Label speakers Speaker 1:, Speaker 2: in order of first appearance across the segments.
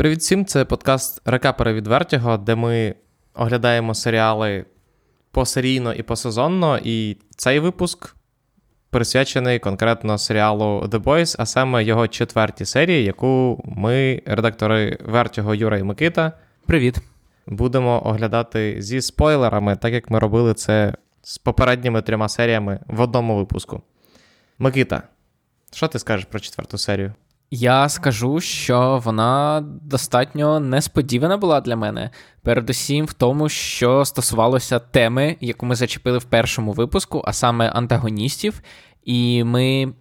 Speaker 1: Привіт всім, це подкаст Рекапери від Вертіго, де ми оглядаємо серіали посерійно і посезонно. І цей випуск присвячений конкретно серіалу The Boys, а саме його четвертій серії, яку ми, редактори Вертіго Юра і Микита,
Speaker 2: Привіт.
Speaker 1: будемо оглядати зі спойлерами, так як ми робили це з попередніми трьома серіями в одному випуску. Микита, що ти скажеш про четверту серію?
Speaker 2: Я скажу, що вона достатньо несподівана була для мене. Передусім в тому, що стосувалося теми, яку ми зачепили в першому випуску, а саме антагоністів. І ми,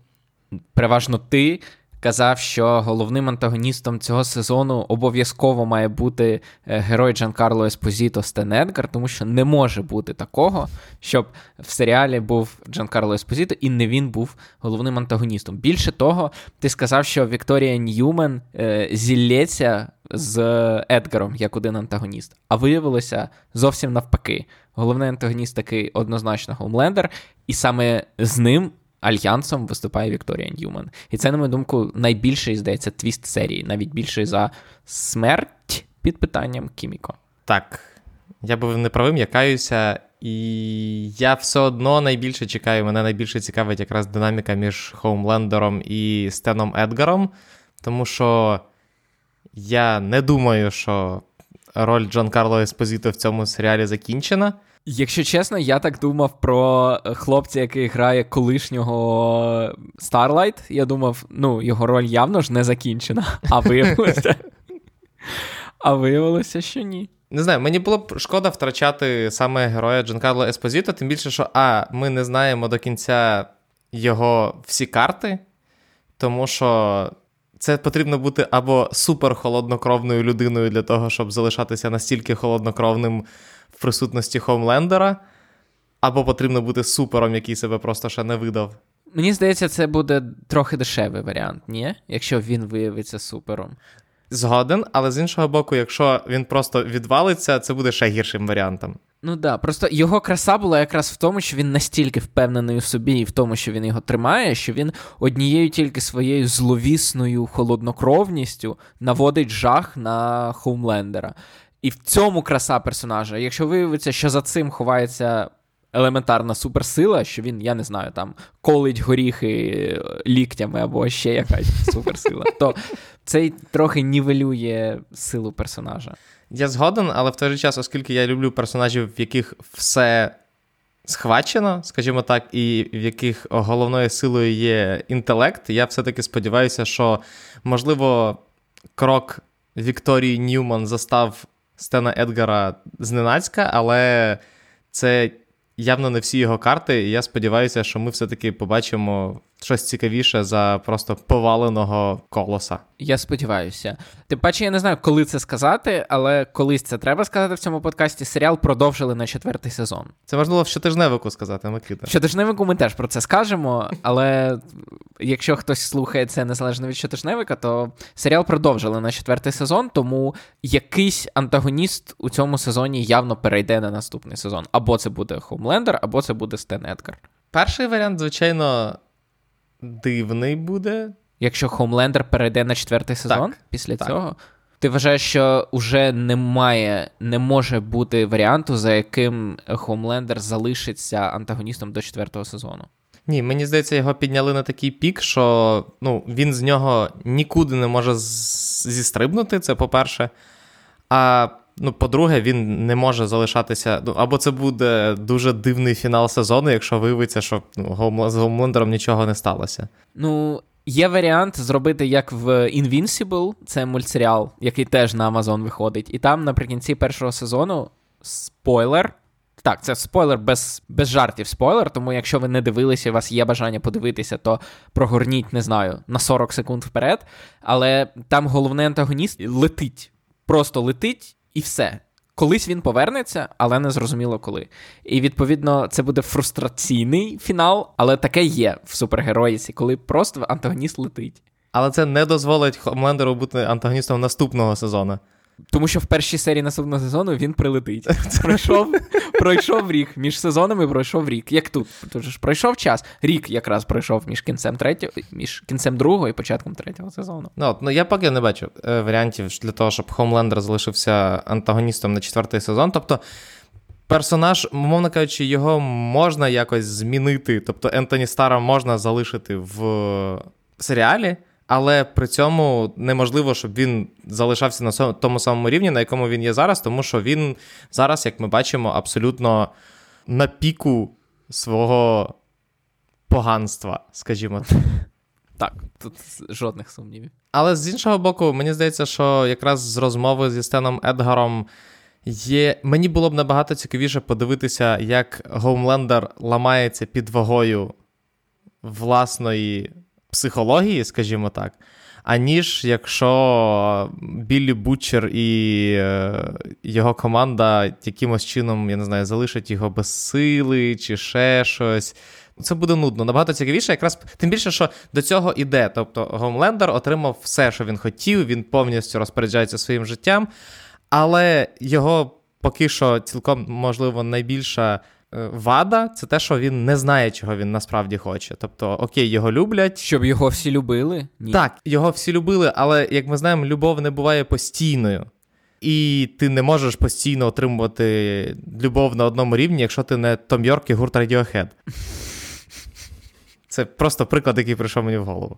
Speaker 2: переважно ти, казав, що головним антагоністом цього сезону обов'язково має бути е, герой Джанкарло Еспозіто Стен Едгар, тому що не може бути такого, щоб в серіалі був Джанкарло Еспозіто і не він був головним антагоністом. Більше того, ти сказав, що Вікторія Ньюмен е, зіллється з Едгаром як один антагоніст, а виявилося зовсім навпаки. Головний антагоніст такий однозначно Хоумлендер, і саме з ним альянсом виступає Вікторія Ньюман. І це, на мою думку, найбільший, здається, твіст серії, навіть більший за смерть під питанням Кіміко.
Speaker 1: Так, я був неправим, я каюся, і я все одно найбільше чекаю. Мене найбільше цікавить якраз динаміка між Хоумлендером і Стеном Едгаром, тому що я не думаю, що роль Джон Карло Еспозіто в цьому серіалі закінчена.
Speaker 2: Якщо чесно, я так думав про хлопця, який грає колишнього Starlight. Я думав, ну, його роль явно ж не закінчена, а виявилося. А виявилося, що ні.
Speaker 1: Не знаю, мені було б шкода втрачати саме героя Джанкарло Еспозіто, тим більше, що А, ми не знаємо до кінця його всі карти, тому що це потрібно бути або супер холоднокровною людиною для того, щоб залишатися настільки холоднокровним в присутності Хоумлендера, або потрібно бути супером, який себе просто ще не видав.
Speaker 2: Мені здається, це буде трохи дешевий варіант, ні? Якщо він виявиться супером.
Speaker 1: Згоден, але з іншого боку, якщо він просто відвалиться, це буде ще гіршим варіантом.
Speaker 2: Ну да, просто його краса була якраз в тому, що він настільки впевнений у собі і в тому, що він його тримає, що він однією тільки своєю зловісною холоднокровністю наводить жах на Хоумлендера. І в цьому краса персонажа. Якщо виявиться, що за цим ховається елементарна суперсила, що він, я не знаю, там колить горіхи ліктями або ще якась суперсила, то це трохи нівелює силу персонажа.
Speaker 1: Я згоден, але в той же час, оскільки я люблю персонажів, в яких все схвачено, скажімо так, і в яких головною силою є інтелект, я все-таки сподіваюся, що, можливо, крок Вікторії Ньюман застав Стена Едгара зненацька, але це явно не всі його карти, і я сподіваюся, що ми все-таки побачимо щось цікавіше за просто поваленого колоса.
Speaker 2: Я сподіваюся. Тим паче, я не знаю, коли це сказати, але колись це треба сказати в цьому подкасті. Серіал продовжили на четвертий сезон.
Speaker 1: Це можливо в щотижневику сказати, Микита.
Speaker 2: В щотижневику ми теж про це скажемо, але якщо хтось слухає це незалежно від щотижневика, то серіал продовжили на четвертий сезон, тому якийсь антагоніст у цьому сезоні явно перейде на наступний сезон. Або це буде Хоумлендер, або це буде Стен Едгар.
Speaker 1: Перший варіант, звичайно, дивний буде.
Speaker 2: Якщо Хоумлендер перейде на четвертий сезон
Speaker 1: Так,
Speaker 2: після
Speaker 1: так.
Speaker 2: цього. Ти вважаєш, що вже немає, не може бути варіанту, за яким Хоумлендер залишиться антагоністом до четвертого сезону.
Speaker 1: Ні, мені здається, його підняли на такий пік, що ну, він з нього нікуди не може зістрибнути, це по-перше. А ну, по-друге, він не може залишатися. Ну, або це буде дуже дивний фінал сезону, якщо виявиться, що ну, з Гоумлендером нічого не сталося.
Speaker 2: Ну, є варіант зробити як в Invincible, це мультсеріал, який теж на Amazon виходить. І там наприкінці першого сезону спойлер. Так, це спойлер без, без жартів спойлер, тому якщо ви не дивилися, у вас є бажання подивитися, то прогорніть, не знаю, на 40 секунд вперед. Але там головний антагоніст летить. Просто летить і все. Колись він повернеться, але не зрозуміло коли. І відповідно це буде фрустраційний фінал, але таке є в супергероїці, коли просто антагоніст летить.
Speaker 1: Але це не дозволить Хомлендеру бути антагоністом наступного сезону.
Speaker 2: Тому що в першій серії наступного сезону він прилетить. Пройшов пройшов рік. Між сезонами пройшов рік. Як тут? Тут ж пройшов час. Рік якраз пройшов між кінцем третього, між кінцем другого і початком третього сезону.
Speaker 1: Ну, от, ну я поки не бачу е, варіантів для того, щоб Хомлендер залишився антагоністом на четвертий сезон. Тобто. Персонаж, мовно кажучи, його можна якось змінити. Тобто Ентоні Стара можна залишити в серіалі, але при цьому неможливо, щоб він залишався на тому самому рівні, на якому він є зараз, тому що він зараз, як ми бачимо, абсолютно на піку свого поганства, скажімо так.
Speaker 2: Так, тут жодних сумнівів.
Speaker 1: Але з іншого боку, мені здається, що якраз з розмови зі Стеном Едгаром є. Мені було б набагато цікавіше подивитися, як Гоумлендер ламається під вагою власної психології, скажімо так, аніж якщо Біллі Бутчер і е, його команда якимось чином, я не знаю, залишать його без сили чи ще щось. Це буде нудно. Набагато цікавіше, якраз тим більше, що до цього іде. Тобто Гомлендер отримав все, що він хотів, він повністю розпоряджається своїм життям, але його поки що цілком можливо найбільша вада це те, що він не знає, чого він насправді хоче. Тобто, окей, його люблять.
Speaker 2: Щоб його всі любили?
Speaker 1: Ні. Так, його всі любили, але як ми знаємо, любов не буває постійною. І ти не можеш постійно отримувати любов на одному рівні, якщо ти не Том Йорк і гурт Radiohead. Це просто приклад, який прийшов мені в голову.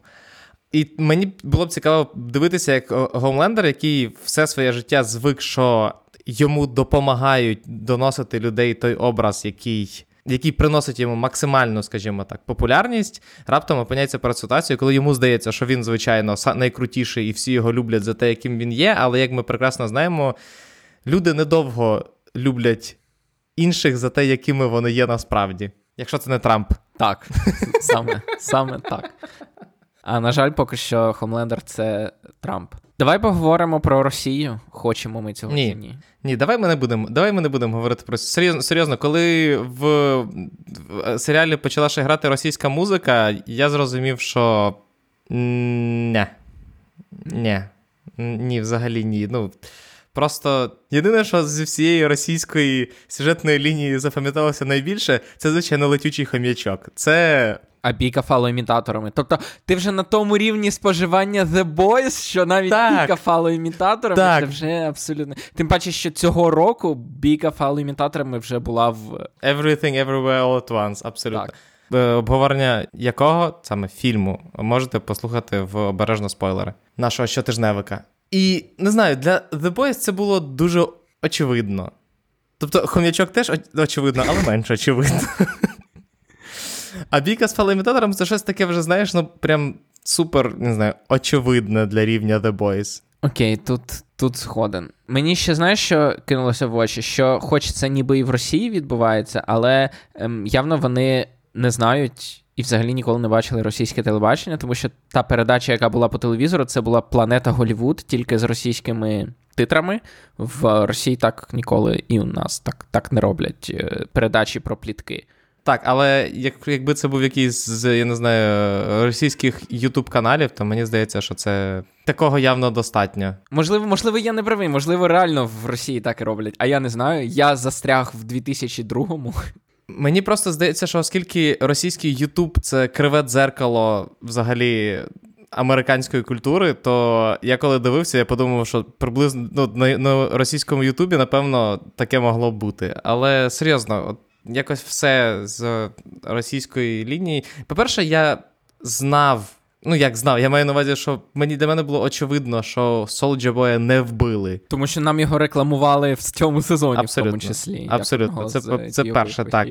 Speaker 1: І мені було б цікаво дивитися, як Гомлендер, який все своє життя звик, що йому допомагають доносити людей той образ, який. Який приносить йому максимальну, скажімо так, популярність, раптом опиняється перед ситуацією, коли йому здається, що він, звичайно, найкрутіший і всі його люблять за те, яким він є. Але як ми прекрасно знаємо, люди недовго люблять інших за те, якими вони є насправді, якщо це не Трамп.
Speaker 2: Так, саме, саме так. А на жаль, поки що Хомлендер це Трамп. Давай поговоримо про Росію. Хочемо ми цього
Speaker 1: ні.
Speaker 2: чи ні.
Speaker 1: Ні, давай ми не будемо. Давай ми не будемо говорити про серйозно. Серйозно, коли в серіалі почала ще грати російська музика, я зрозумів, що не. Ні. Ні, взагалі ні. Ну, Просто єдине, що зі всієї російської сюжетної лінії запам'яталося найбільше, це, звичайно, летючий хом'ячок. Це
Speaker 2: а бійка фалоімітаторами. Тобто, ти вже на тому рівні споживання The Boys, що навіть так. бійка фалоімітаторами так. це вже абсолютно. Тим паче, що цього року бійка фалоімітаторами вже була в
Speaker 1: Everything Everywhere All at Once, абсолютно. Так. Е, обговорення якого саме фільму можете послухати в обережно спойлери нашого щотижневика. І не знаю, для The Boys це було дуже очевидно. Тобто, хом'ячок теж очевидно, але менше очевидно. А бійка з фалоімітатором це щось таке вже, знаєш, ну прям супер, не знаю, очевидне для рівня The Boys.
Speaker 2: Окей, тут тут згоден. Мені ще знаєш, що кинулося в очі, що хоч це ніби і в Росії відбувається, але ем, явно вони не знають і взагалі ніколи не бачили російське телебачення, тому що та передача, яка була по телевізору, це була Планета Голівуд, тільки з російськими титрами. В Росії так ніколи і у нас так, так не роблять е, передачі про плітки.
Speaker 1: Так, але як, якби це був якийсь з, я не знаю, російських ютуб-каналів, то мені здається, що це такого явно достатньо.
Speaker 2: Можливо, можливо, я не правий, можливо, реально в Росії так і роблять, а я не знаю. Я застряг в 2002-му.
Speaker 1: Мені просто здається, що оскільки російський Ютуб це криве дзеркало взагалі. Американської культури, то я коли дивився, я подумав, що приблизно ну, на, на російському Ютубі, напевно, таке могло бути. Але серйозно, от якось все з російської лінії. По-перше, я знав. Ну, як знав, я маю на увазі, що мені для мене було очевидно, що Soldier Boy не вбили.
Speaker 2: Тому що нам його рекламували в цьому сезоні, Абсолютно. в тому числі.
Speaker 1: Абсолютно, це це перше, так.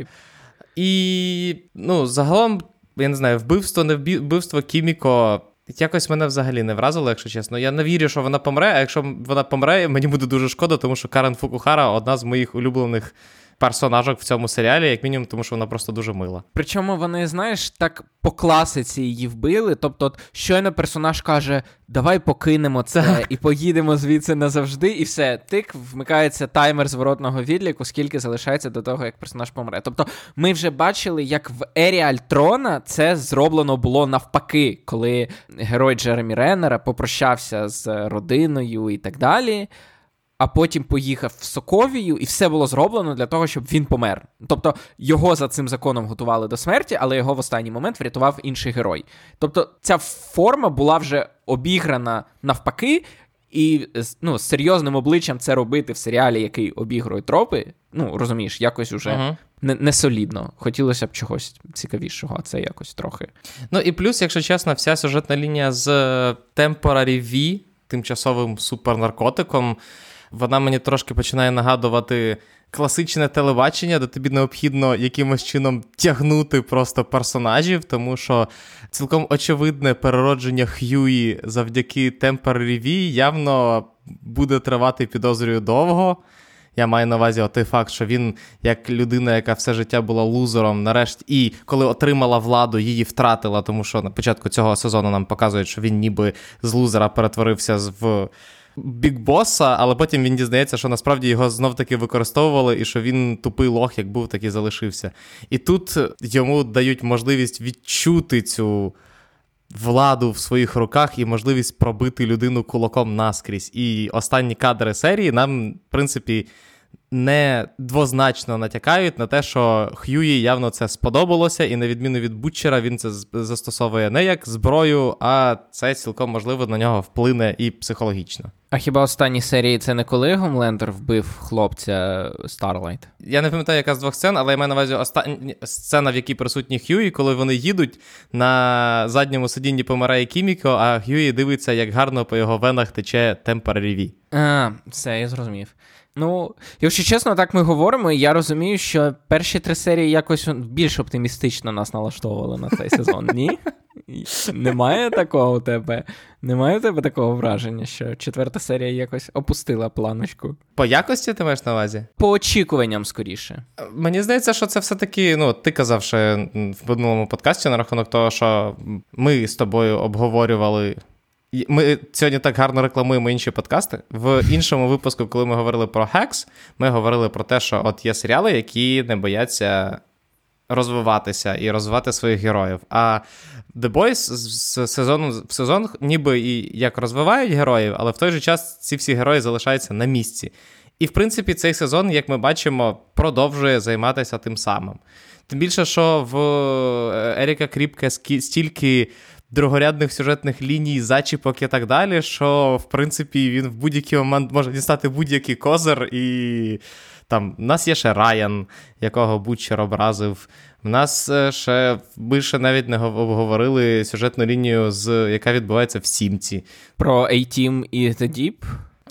Speaker 1: І ну, загалом, я не знаю, вбивство, не вбивство Кіміко. Якось мене взагалі не вразило, якщо чесно. Я не вірю, що вона помре, а якщо вона помре, мені буде дуже шкода, тому що Карен Фукухара одна з моїх улюблених персонажок в цьому серіалі, як мінімум, тому що вона просто дуже мила.
Speaker 2: Причому вони, знаєш, так по класиці її вбили. Тобто, от, щойно персонаж каже: Давай покинемо це так. і поїдемо звідси назавжди, і все. Тик вмикається таймер зворотного відліку, скільки залишається до того, як персонаж помре. Тобто, ми вже бачили, як в Ері Альтрона це зроблено було навпаки, коли герой Джеремі Реннера попрощався з родиною і так далі. А потім поїхав в Соковію, і все було зроблено для того, щоб він помер. Тобто його за цим законом готували до смерті, але його в останній момент врятував інший герой. Тобто, ця форма була вже обіграна навпаки. І ну, з серйозним обличчям це робити в серіалі, який обігрує тропи. Ну, розумієш, якось уже uh-huh. не не солідно. Хотілося б чогось цікавішого, а це якось трохи.
Speaker 1: Ну і плюс, якщо чесно, вся сюжетна лінія з Temporary V, тимчасовим супернаркотиком, вона мені трошки починає нагадувати класичне телебачення, де тобі необхідно якимось чином тягнути просто персонажів, тому що цілком очевидне переродження Х'юї завдяки V явно буде тривати підозрюю довго. Я маю на увазі той факт, що він, як людина, яка все життя була лузером, нарешті, і коли отримала владу, її втратила, тому що на початку цього сезону нам показують, що він ніби з лузера перетворився в біг-боса, але потім він дізнається, що насправді його знов-таки використовували, і що він тупий лох, як був, так і залишився. І тут йому дають можливість відчути цю. Владу в своїх руках і можливість пробити людину кулаком наскрізь. І останні кадри серії нам, в принципі, не двозначно натякають на те, що Х'юї явно це сподобалося, і на відміну від Бутчера, він це застосовує не як зброю, а це цілком можливо на нього вплине і психологічно.
Speaker 2: А хіба останні серії це не коли Гомлендер вбив хлопця Старлайт?
Speaker 1: Я не пам'ятаю, яка з двох сцен, але я маю на увазі остання сцена, в якій присутні Хьюї, коли вони їдуть на задньому сидінні помирає Кіміко, а Хьюї дивиться, як гарно по його венах тече темпер
Speaker 2: А, все, я зрозумів. Ну, якщо чесно, так ми говоримо, і я розумію, що перші три серії якось більш оптимістично нас налаштовували на цей сезон. Ні? Немає такого у тебе? Немає у тебе такого враження, що четверта серія якось опустила планочку?
Speaker 1: По якості ти маєш на увазі?
Speaker 2: По очікуванням скоріше.
Speaker 1: Мені здається, що це все-таки, ну, ти казав ще в минулому подкасті на рахунок того, що ми з тобою обговорювали ми сьогодні так гарно рекламуємо інші подкасти. В іншому випуску, коли ми говорили про Hacks, ми говорили про те, що от є серіали, які не бояться розвиватися і розвивати своїх героїв. А The Boys з сезону в сезон ніби і як розвивають героїв, але в той же час ці всі герої залишаються на місці. І, в принципі, цей сезон, як ми бачимо, продовжує займатися тим самим. Тим більше, що в е, Еріка Кріпка стільки другорядних сюжетних ліній, зачіпок і так далі, що, в принципі, він в будь-який момент може дістати будь-який козир, і там в нас є ще Райан, якого Бутчер образив. В нас е, ще ми ще навіть не обговорили сюжетну лінію, з, яка відбувається в Сімці.
Speaker 2: Про A-Train і The Deep?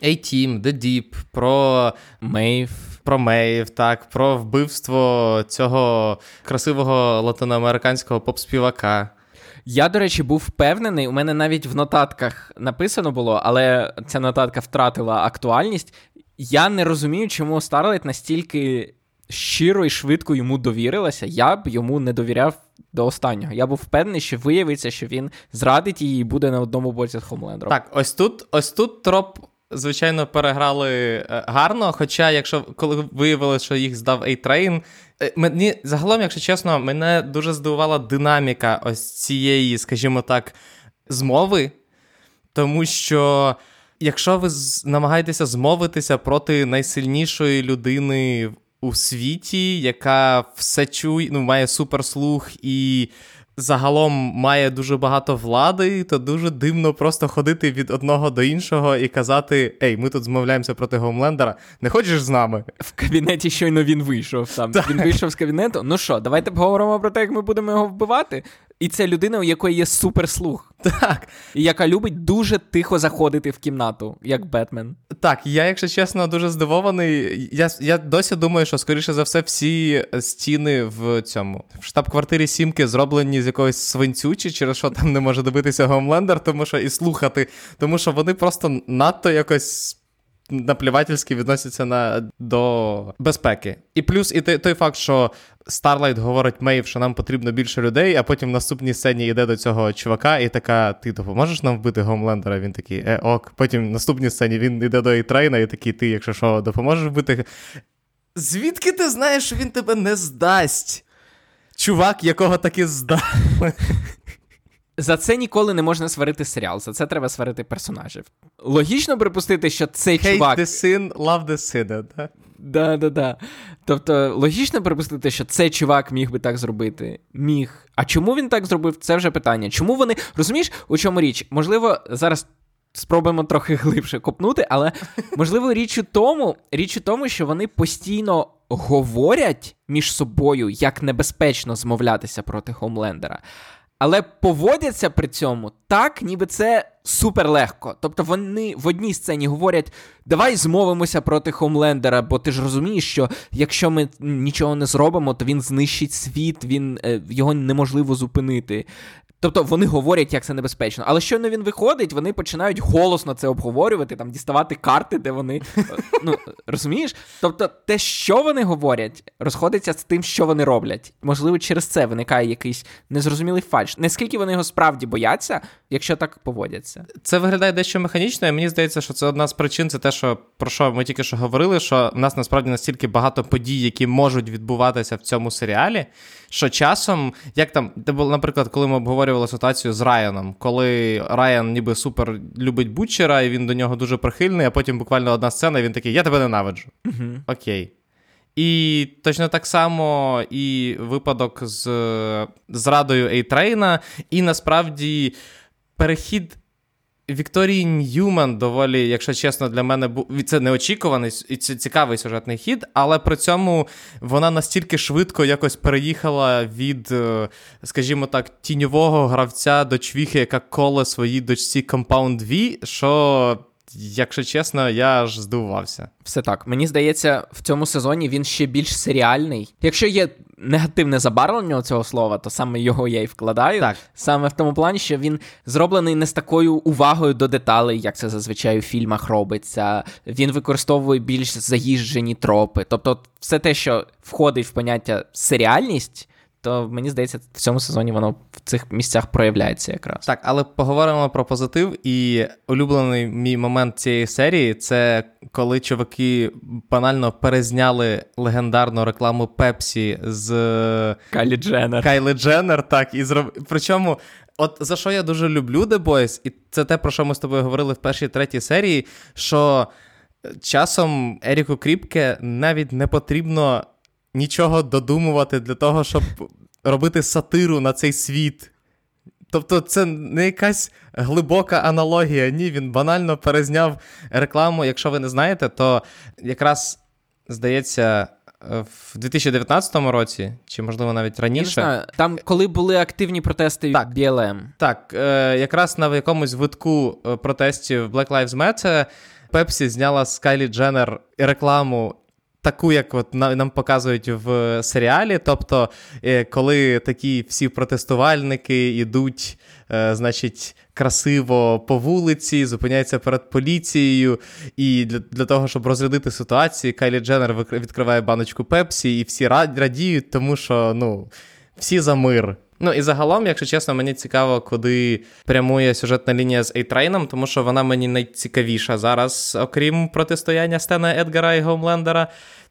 Speaker 1: A-Train, The Deep, про
Speaker 2: Мейв.
Speaker 1: Про Мейв, так, про вбивство цього красивого латиноамериканського поп-співака.
Speaker 2: Я, до речі, був впевнений. У мене навіть в нотатках написано було, але ця нотатка втратила актуальність. Я не розумію, чому Старлайт настільки щиро і швидко йому довірилася. Я б йому не довіряв до останнього. Я був впевнений, що виявиться, що він зрадить її і буде на одному боці з Хомлендером.
Speaker 1: Так, ось тут, ось тут троп. Звичайно, переграли е, гарно. Хоча, якщо коли виявилося, що їх здав A-Train, Е, мені загалом, якщо чесно, мене дуже здивувала динаміка ось цієї, скажімо так, змови. Тому що, якщо ви намагаєтеся змовитися проти найсильнішої людини у світі, яка все чує, ну, має суперслух і загалом має дуже багато влади, то дуже дивно просто ходити від одного до іншого і казати: Ей, ми тут змовляємося проти Гомлендера, не хочеш з нами?
Speaker 2: В кабінеті щойно він вийшов Там Так. Він вийшов з кабінету. Ну що, давайте поговоримо про те, як ми будемо його вбивати. І це людина, у якої є суперслух.
Speaker 1: Так.
Speaker 2: І яка любить дуже тихо заходити в кімнату, як Бетмен.
Speaker 1: Так, я, якщо чесно, дуже здивований. Я я досі думаю, що, скоріше за все, всі стіни в цьому в штаб-квартирі Сімки зроблені з якогось свинцю, чи через що там не може добитися Гомлендер, тому що і слухати, тому що вони просто надто якось наплівательськи відносяться на, до безпеки. І плюс і той, факт, що Старлайт говорить Мейв, що нам потрібно більше людей, а потім в наступній сцені йде до цього чувака, і така: ти допоможеш нам вбити Гомлендера? Він такий, е, ок. Потім в наступній сцені він йде до Ейтрейна, і такий, ти, якщо що, допоможеш вбити. Звідки ти знаєш, що він тебе не здасть? Чувак, якого таки здали.
Speaker 2: За це ніколи не можна сварити серіал, за це треба сварити персонажів. Логічно припустити, що цей
Speaker 1: Hate
Speaker 2: чувак.
Speaker 1: the sin, love the sinner, да?
Speaker 2: Да, да, да. Тобто, логічно припустити, що цей чувак міг би так зробити. Міг. А чому він так зробив? Це вже питання. Чому вони. Розумієш, у чому річ? Можливо, зараз спробуємо трохи глибше копнути, але можливо, річ у тому, річ у тому, що вони постійно говорять між собою, як небезпечно змовлятися проти Хомлендера. Але поводяться при цьому так, ніби це супер легко. Тобто вони в одній сцені говорять: давай змовимося проти Хомлендера, бо ти ж розумієш, що якщо ми нічого не зробимо, то він знищить світ, він е, його неможливо зупинити. Тобто вони говорять, як це небезпечно. Але щойно він виходить, вони починають голосно це обговорювати, там діставати карти, де вони. Е, ну розумієш? Тобто, те, що вони говорять, розходиться з тим, що вони роблять. Можливо, через це виникає якийсь незрозумілий фальш. Наскільки вони його справді бояться, якщо так поводяться?
Speaker 1: Це виглядає дещо механічно, і мені здається, що це одна з причин, це те, що про що ми тільки що говорили, що в нас насправді настільки багато подій, які можуть відбуватися в цьому серіалі, що часом, як там, наприклад, коли ми обговорювали ситуацію з Райаном, коли Райан ніби супер любить Бутчера, і він до нього дуже прихильний, а потім буквально одна сцена, і він такий: Я тебе ненавиджу.
Speaker 2: Uh-huh.
Speaker 1: Окей. І точно так само і випадок з зрадою Ейтрейна, і насправді перехід Вікторії Ньюман доволі, якщо чесно, для мене був це неочікуваний і це цікавий сюжетний хід, але при цьому вона настільки швидко якось переїхала від, е, скажімо так, тіньового гравця до чвіхи, яка коле своїй дочці Compound V, що якщо чесно, я аж здивувався.
Speaker 2: Все так. Мені здається, в цьому сезоні він ще більш серіальний. Якщо є негативне забарвлення цього слова, то саме його я й вкладаю.
Speaker 1: Так.
Speaker 2: Саме в тому плані, що він зроблений не з такою увагою до деталей, як це зазвичай у фільмах робиться. Він використовує більш заїжджені тропи. Тобто, все те, що входить в поняття серіальність то мені здається, в цьому сезоні воно в цих місцях проявляється якраз.
Speaker 1: Так, але поговоримо про позитив. І улюблений мій момент цієї серії це коли чуваки банально перезняли легендарну рекламу Пепсі з
Speaker 2: Кайлі Дженнер.
Speaker 1: Кайлі Дженнер, так, і зроб... Причому. От за що я дуже люблю The Boys, і це те, про що ми з тобою говорили в першій третій серії, що часом Еріку Кріпке навіть не потрібно нічого додумувати для того, щоб робити сатиру на цей світ. Тобто, це не якась глибока аналогія. Ні, він банально перезняв рекламу. Якщо ви не знаєте, то якраз здається. В 2019 році, чи, можливо, навіть раніше. Я не
Speaker 2: знаю, Там, коли були активні протести так, BLM.
Speaker 1: Так, е, якраз на якомусь витку е, протестів Black Lives Matter Пепсі зняла з Кайлі Дженнер рекламу таку, як от нам показують в серіалі. Тобто, е, коли такі всі протестувальники йдуть, е, значить, красиво по вулиці, зупиняються перед поліцією, і для для того, щоб розрядити ситуацію, Кайлі Дженнер відкриває баночку Пепсі, і всі радіють, тому що ну, всі за мир. Ну і загалом, якщо чесно, мені цікаво, куди прямує сюжетна лінія з Ейтрейном, тому що вона мені найцікавіша зараз, окрім протистояння Стена Едгара і Гоумлендера.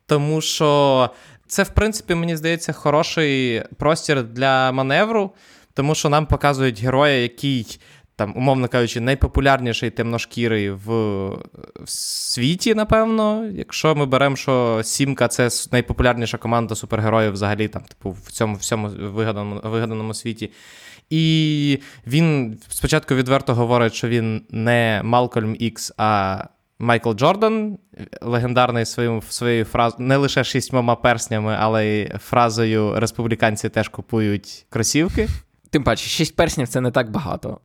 Speaker 1: Тому що це, в принципі, мені здається, хороший простір для маневру, тому що нам показують героя, який. Там, умовно кажучи, найпопулярніший темношкірий в, в світі, напевно. Якщо ми беремо, що Сімка це найпопулярніша команда супергероїв взагалі там, типу, в цьому всьому вигаданому, вигаданому світі. І він спочатку відверто говорить, що він не Малкольм Ікс, а Майкл Джордан, легендарний своїм своєю фразою, не лише шістьмома перснями, але й фразою республіканці теж купують кросівки.
Speaker 2: Тим паче, шість перснів це не так багато.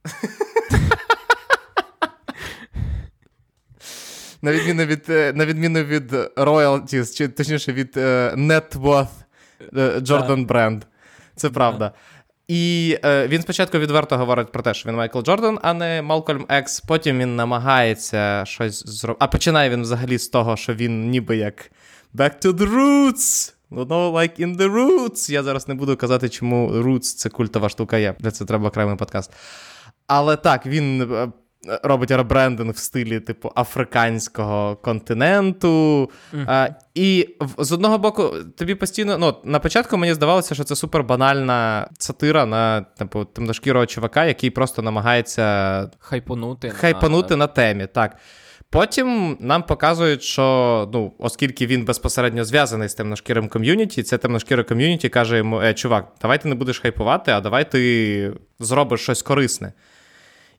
Speaker 1: На відміну від е, на відміну від royalties, чи точніше від uh, net worth uh, Jordan Brand. Це правда. І е, він спочатку відверто говорить про те, що він Майкл Джордан, а не Малкольм Екс. Потім він намагається щось зробити. А починає він взагалі з того, що він ніби як Back to the Roots. No, no, like in the Roots. Я зараз не буду казати, чому Roots це культова штука є. Для це треба окремий подкаст. Але так, він е, робить ребрендинг в стилі, типу, африканського континенту. Mm-hmm. А, І з одного боку, тобі постійно. ну, На початку мені здавалося, що це супер банальна сатира на типу, темношкірого чувака, який просто намагається
Speaker 2: хайпанути
Speaker 1: хайпанути на... на темі. так. Потім нам показують, що ну, оскільки він безпосередньо зв'язаний з темношкірим ком'юніті, це темношкіре ком'юніті каже йому: е, чувак, давай ти не будеш хайпувати, а давай ти зробиш щось корисне.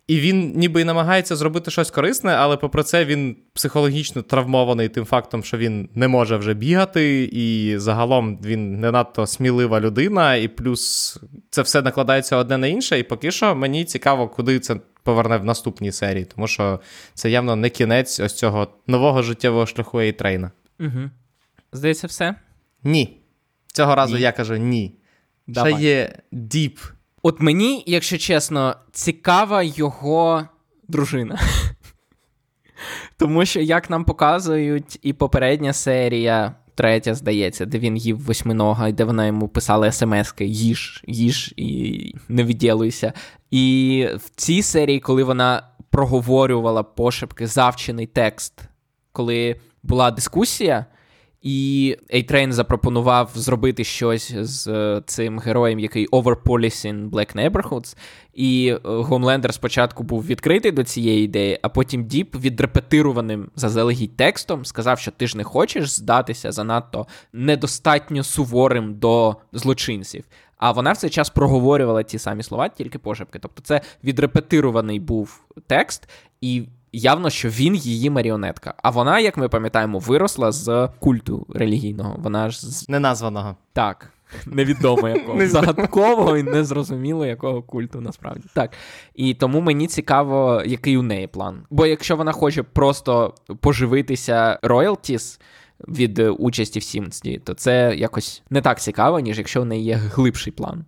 Speaker 1: І він ніби й намагається зробити щось корисне, але попри це він психологічно травмований тим фактом, що він не може вже бігати, і загалом він не надто смілива людина, і плюс це все накладається одне на інше. І поки що мені цікаво, куди це поверне в наступній серії, тому що це явно не кінець ось цього нового життєвого шляху Ейтрейна.
Speaker 2: Угу. Здається, все?
Speaker 1: Ні. Цього разу ні. я кажу ні. Давай. Ще є діп.
Speaker 2: От мені, якщо чесно, цікава його дружина. Тому що, як нам показують, і попередня серія, третя, здається, де він їв восьминога, і де вона йому писала смски їж, їж і не відділуйся. І в цій серії, коли вона проговорювала пошепки завчений текст, коли була дискусія. І A-Train запропонував зробити щось з е, цим героєм, який overpolicing Black Neighborhoods. І Гомлендер спочатку був відкритий до цієї ідеї, а потім Діп відрепетированим заздалегідь текстом сказав, що ти ж не хочеш здатися занадто недостатньо суворим до злочинців. А вона в цей час проговорювала ті самі слова, тільки пошепки. Тобто, це відрепетирований був текст, і явно, що він її маріонетка. А вона, як ми пам'ятаємо, виросла з культу релігійного. Вона ж з
Speaker 1: неназваного.
Speaker 2: Так. Невідомо якого. Загадкового і незрозуміло якого культу насправді. Так. І тому мені цікаво, який у неї план. Бо якщо вона хоче просто поживитися роялтіс від участі в Сімсті, то це якось не так цікаво, ніж якщо в неї є глибший план.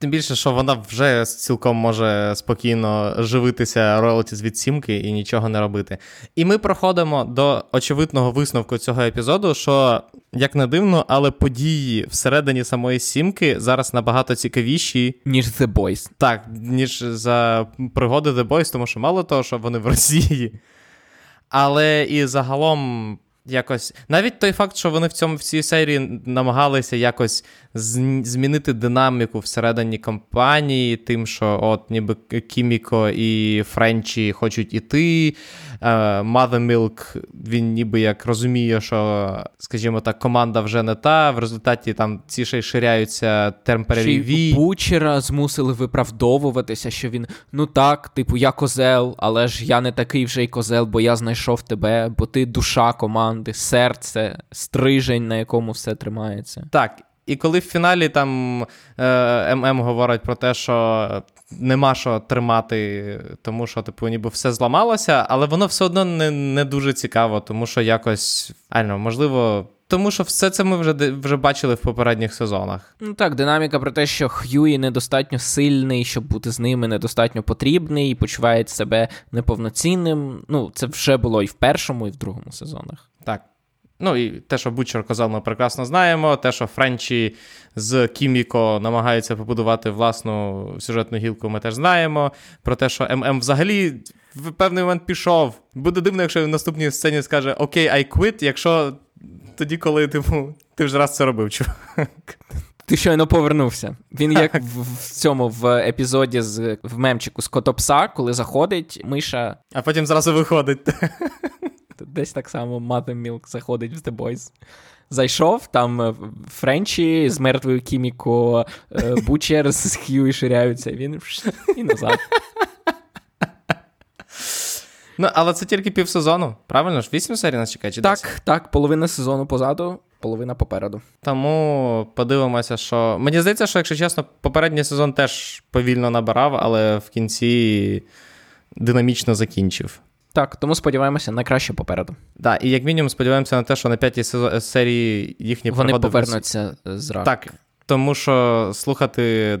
Speaker 1: Тим більше, що вона вже цілком може спокійно живитися роялті від сімки і нічого не робити. І ми проходимо до очевидного висновку цього епізоду, що, як не дивно, але події всередині самої сімки зараз набагато цікавіші,
Speaker 2: ніж The Boys.
Speaker 1: Так, ніж за пригоди The Boys, тому що мало того, що вони в Росії. Але і загалом якось навіть той факт, що вони в цьому в цій серії намагалися якось змінити динаміку всередині компанії, тим, що от ніби Кіміко і Френчі хочуть іти. Mother Milk, він ніби як розуміє, що, скажімо так, команда вже не та. В результаті там ці ще й ширяються термпереві.
Speaker 2: Бучера змусили виправдовуватися, що він ну так, типу, я козел, але ж я не такий вже й козел, бо я знайшов тебе, бо ти душа команди, серце, стрижень, на якому все тримається.
Speaker 1: Так. І коли в фіналі там е, ММ говорить про те, що нема що тримати, тому що, типу, ніби все зламалося, але воно все одно не не дуже цікаво, тому що якось, ально, можливо. Тому що все це ми вже вже бачили в попередніх сезонах.
Speaker 2: Ну так, динаміка про те, що Х'юї недостатньо сильний, щоб бути з ними недостатньо потрібний, і почуває себе неповноцінним. Ну, це вже було і в першому, і в другому сезонах.
Speaker 1: Так. Ну і те, що Бучер казав, ми прекрасно знаємо. Те, що Френчі з Кіміко намагаються побудувати власну сюжетну гілку, ми теж знаємо. Про те, що ММ взагалі в певний момент пішов. Буде дивно, якщо він в наступній сцені скаже Окей, I quit, якщо тоді, коли типу, ти вже раз це робив, чувак.
Speaker 2: Ти щойно повернувся. Він як в, в цьому в епізоді з в мемчику з Котопса, коли заходить, Миша.
Speaker 1: А потім зразу виходить.
Speaker 2: Десь так само Mother Milk заходить в The Boys. Зайшов, там е, Френчі з мертвою Кіміко, е, Бучер з Хью ширяються, він і назад.
Speaker 1: Ну, але це тільки півсезону, правильно ж? Вісім серій нас чекає? чи
Speaker 2: Так, 10? так, половина сезону позаду, половина попереду.
Speaker 1: Тому подивимося, що. Мені здається, що, якщо чесно, попередній сезон теж повільно набирав, але в кінці динамічно закінчив.
Speaker 2: Так, тому сподіваємося на краще попереду.
Speaker 1: Так, і як мінімум сподіваємося на те, що на п'ятій серії їхні
Speaker 2: Вони повернуться з раки.
Speaker 1: Так. Тому що слухати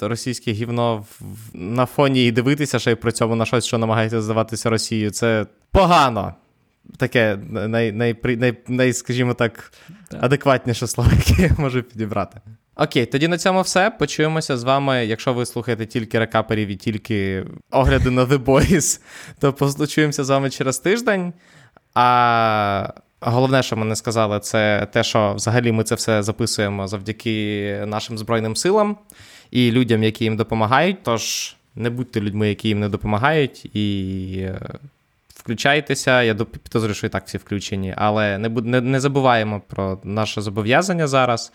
Speaker 1: російське гівно на фоні і дивитися, ще й при цьому на щось, що намагається здаватися Росією, це погано. Таке най, най, най, най, скажімо так, адекватніше слово, яке я можу підібрати. Окей, тоді на цьому все. Почуємося з вами. Якщо ви слухаєте тільки рекаперів і тільки огляди на The Boys, то почуємося з вами через тиждень. А головне, що ми не сказали, це те, що взагалі ми це все записуємо завдяки нашим Збройним силам і людям, які їм допомагають. Тож не будьте людьми, які їм не допомагають, і е, включайтеся. Я підозрюю, що і так всі включені, але не, не, не забуваємо про наше зобов'язання зараз.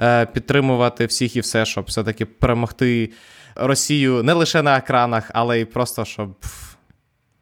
Speaker 1: Е, підтримувати всіх і все, щоб все-таки перемогти Росію не лише на екранах, але й просто щоб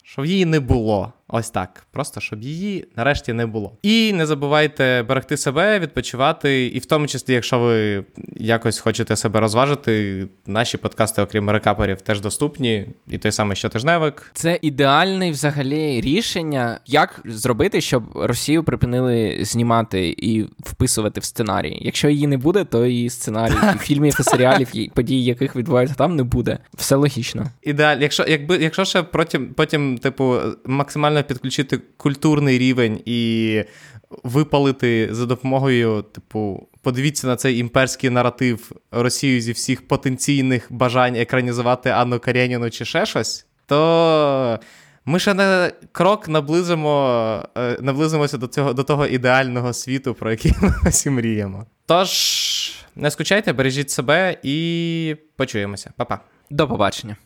Speaker 1: щоб її не було. Ось так. Просто щоб її нарешті не було. І не забувайте берегти себе, відпочивати, і в тому числі, якщо ви якось хочете себе розважити, наші подкасти, окрім рекаперів, теж доступні. І той самий щотижневик.
Speaker 2: Це ідеальне взагалі рішення, як зробити, щоб Росію припинили знімати і вписувати в сценарій. Якщо її не буде, то і сценарій і фільмів і серіалів, і подій, яких відбуваються там, не буде. Все логічно.
Speaker 1: Ідеально. Якщо якби, якщо ще потім, потім, типу, максимально підключити культурний рівень і випалити за допомогою, типу, подивіться на цей імперський наратив Росію зі всіх потенційних бажань екранізувати Анну Карєніну чи ще щось, то. Ми ще на крок наблизимо, е, наблизимося до цього до того ідеального світу, про який ми всі мріємо. Тож, не скучайте, бережіть себе і почуємося. Па-па.
Speaker 2: До побачення.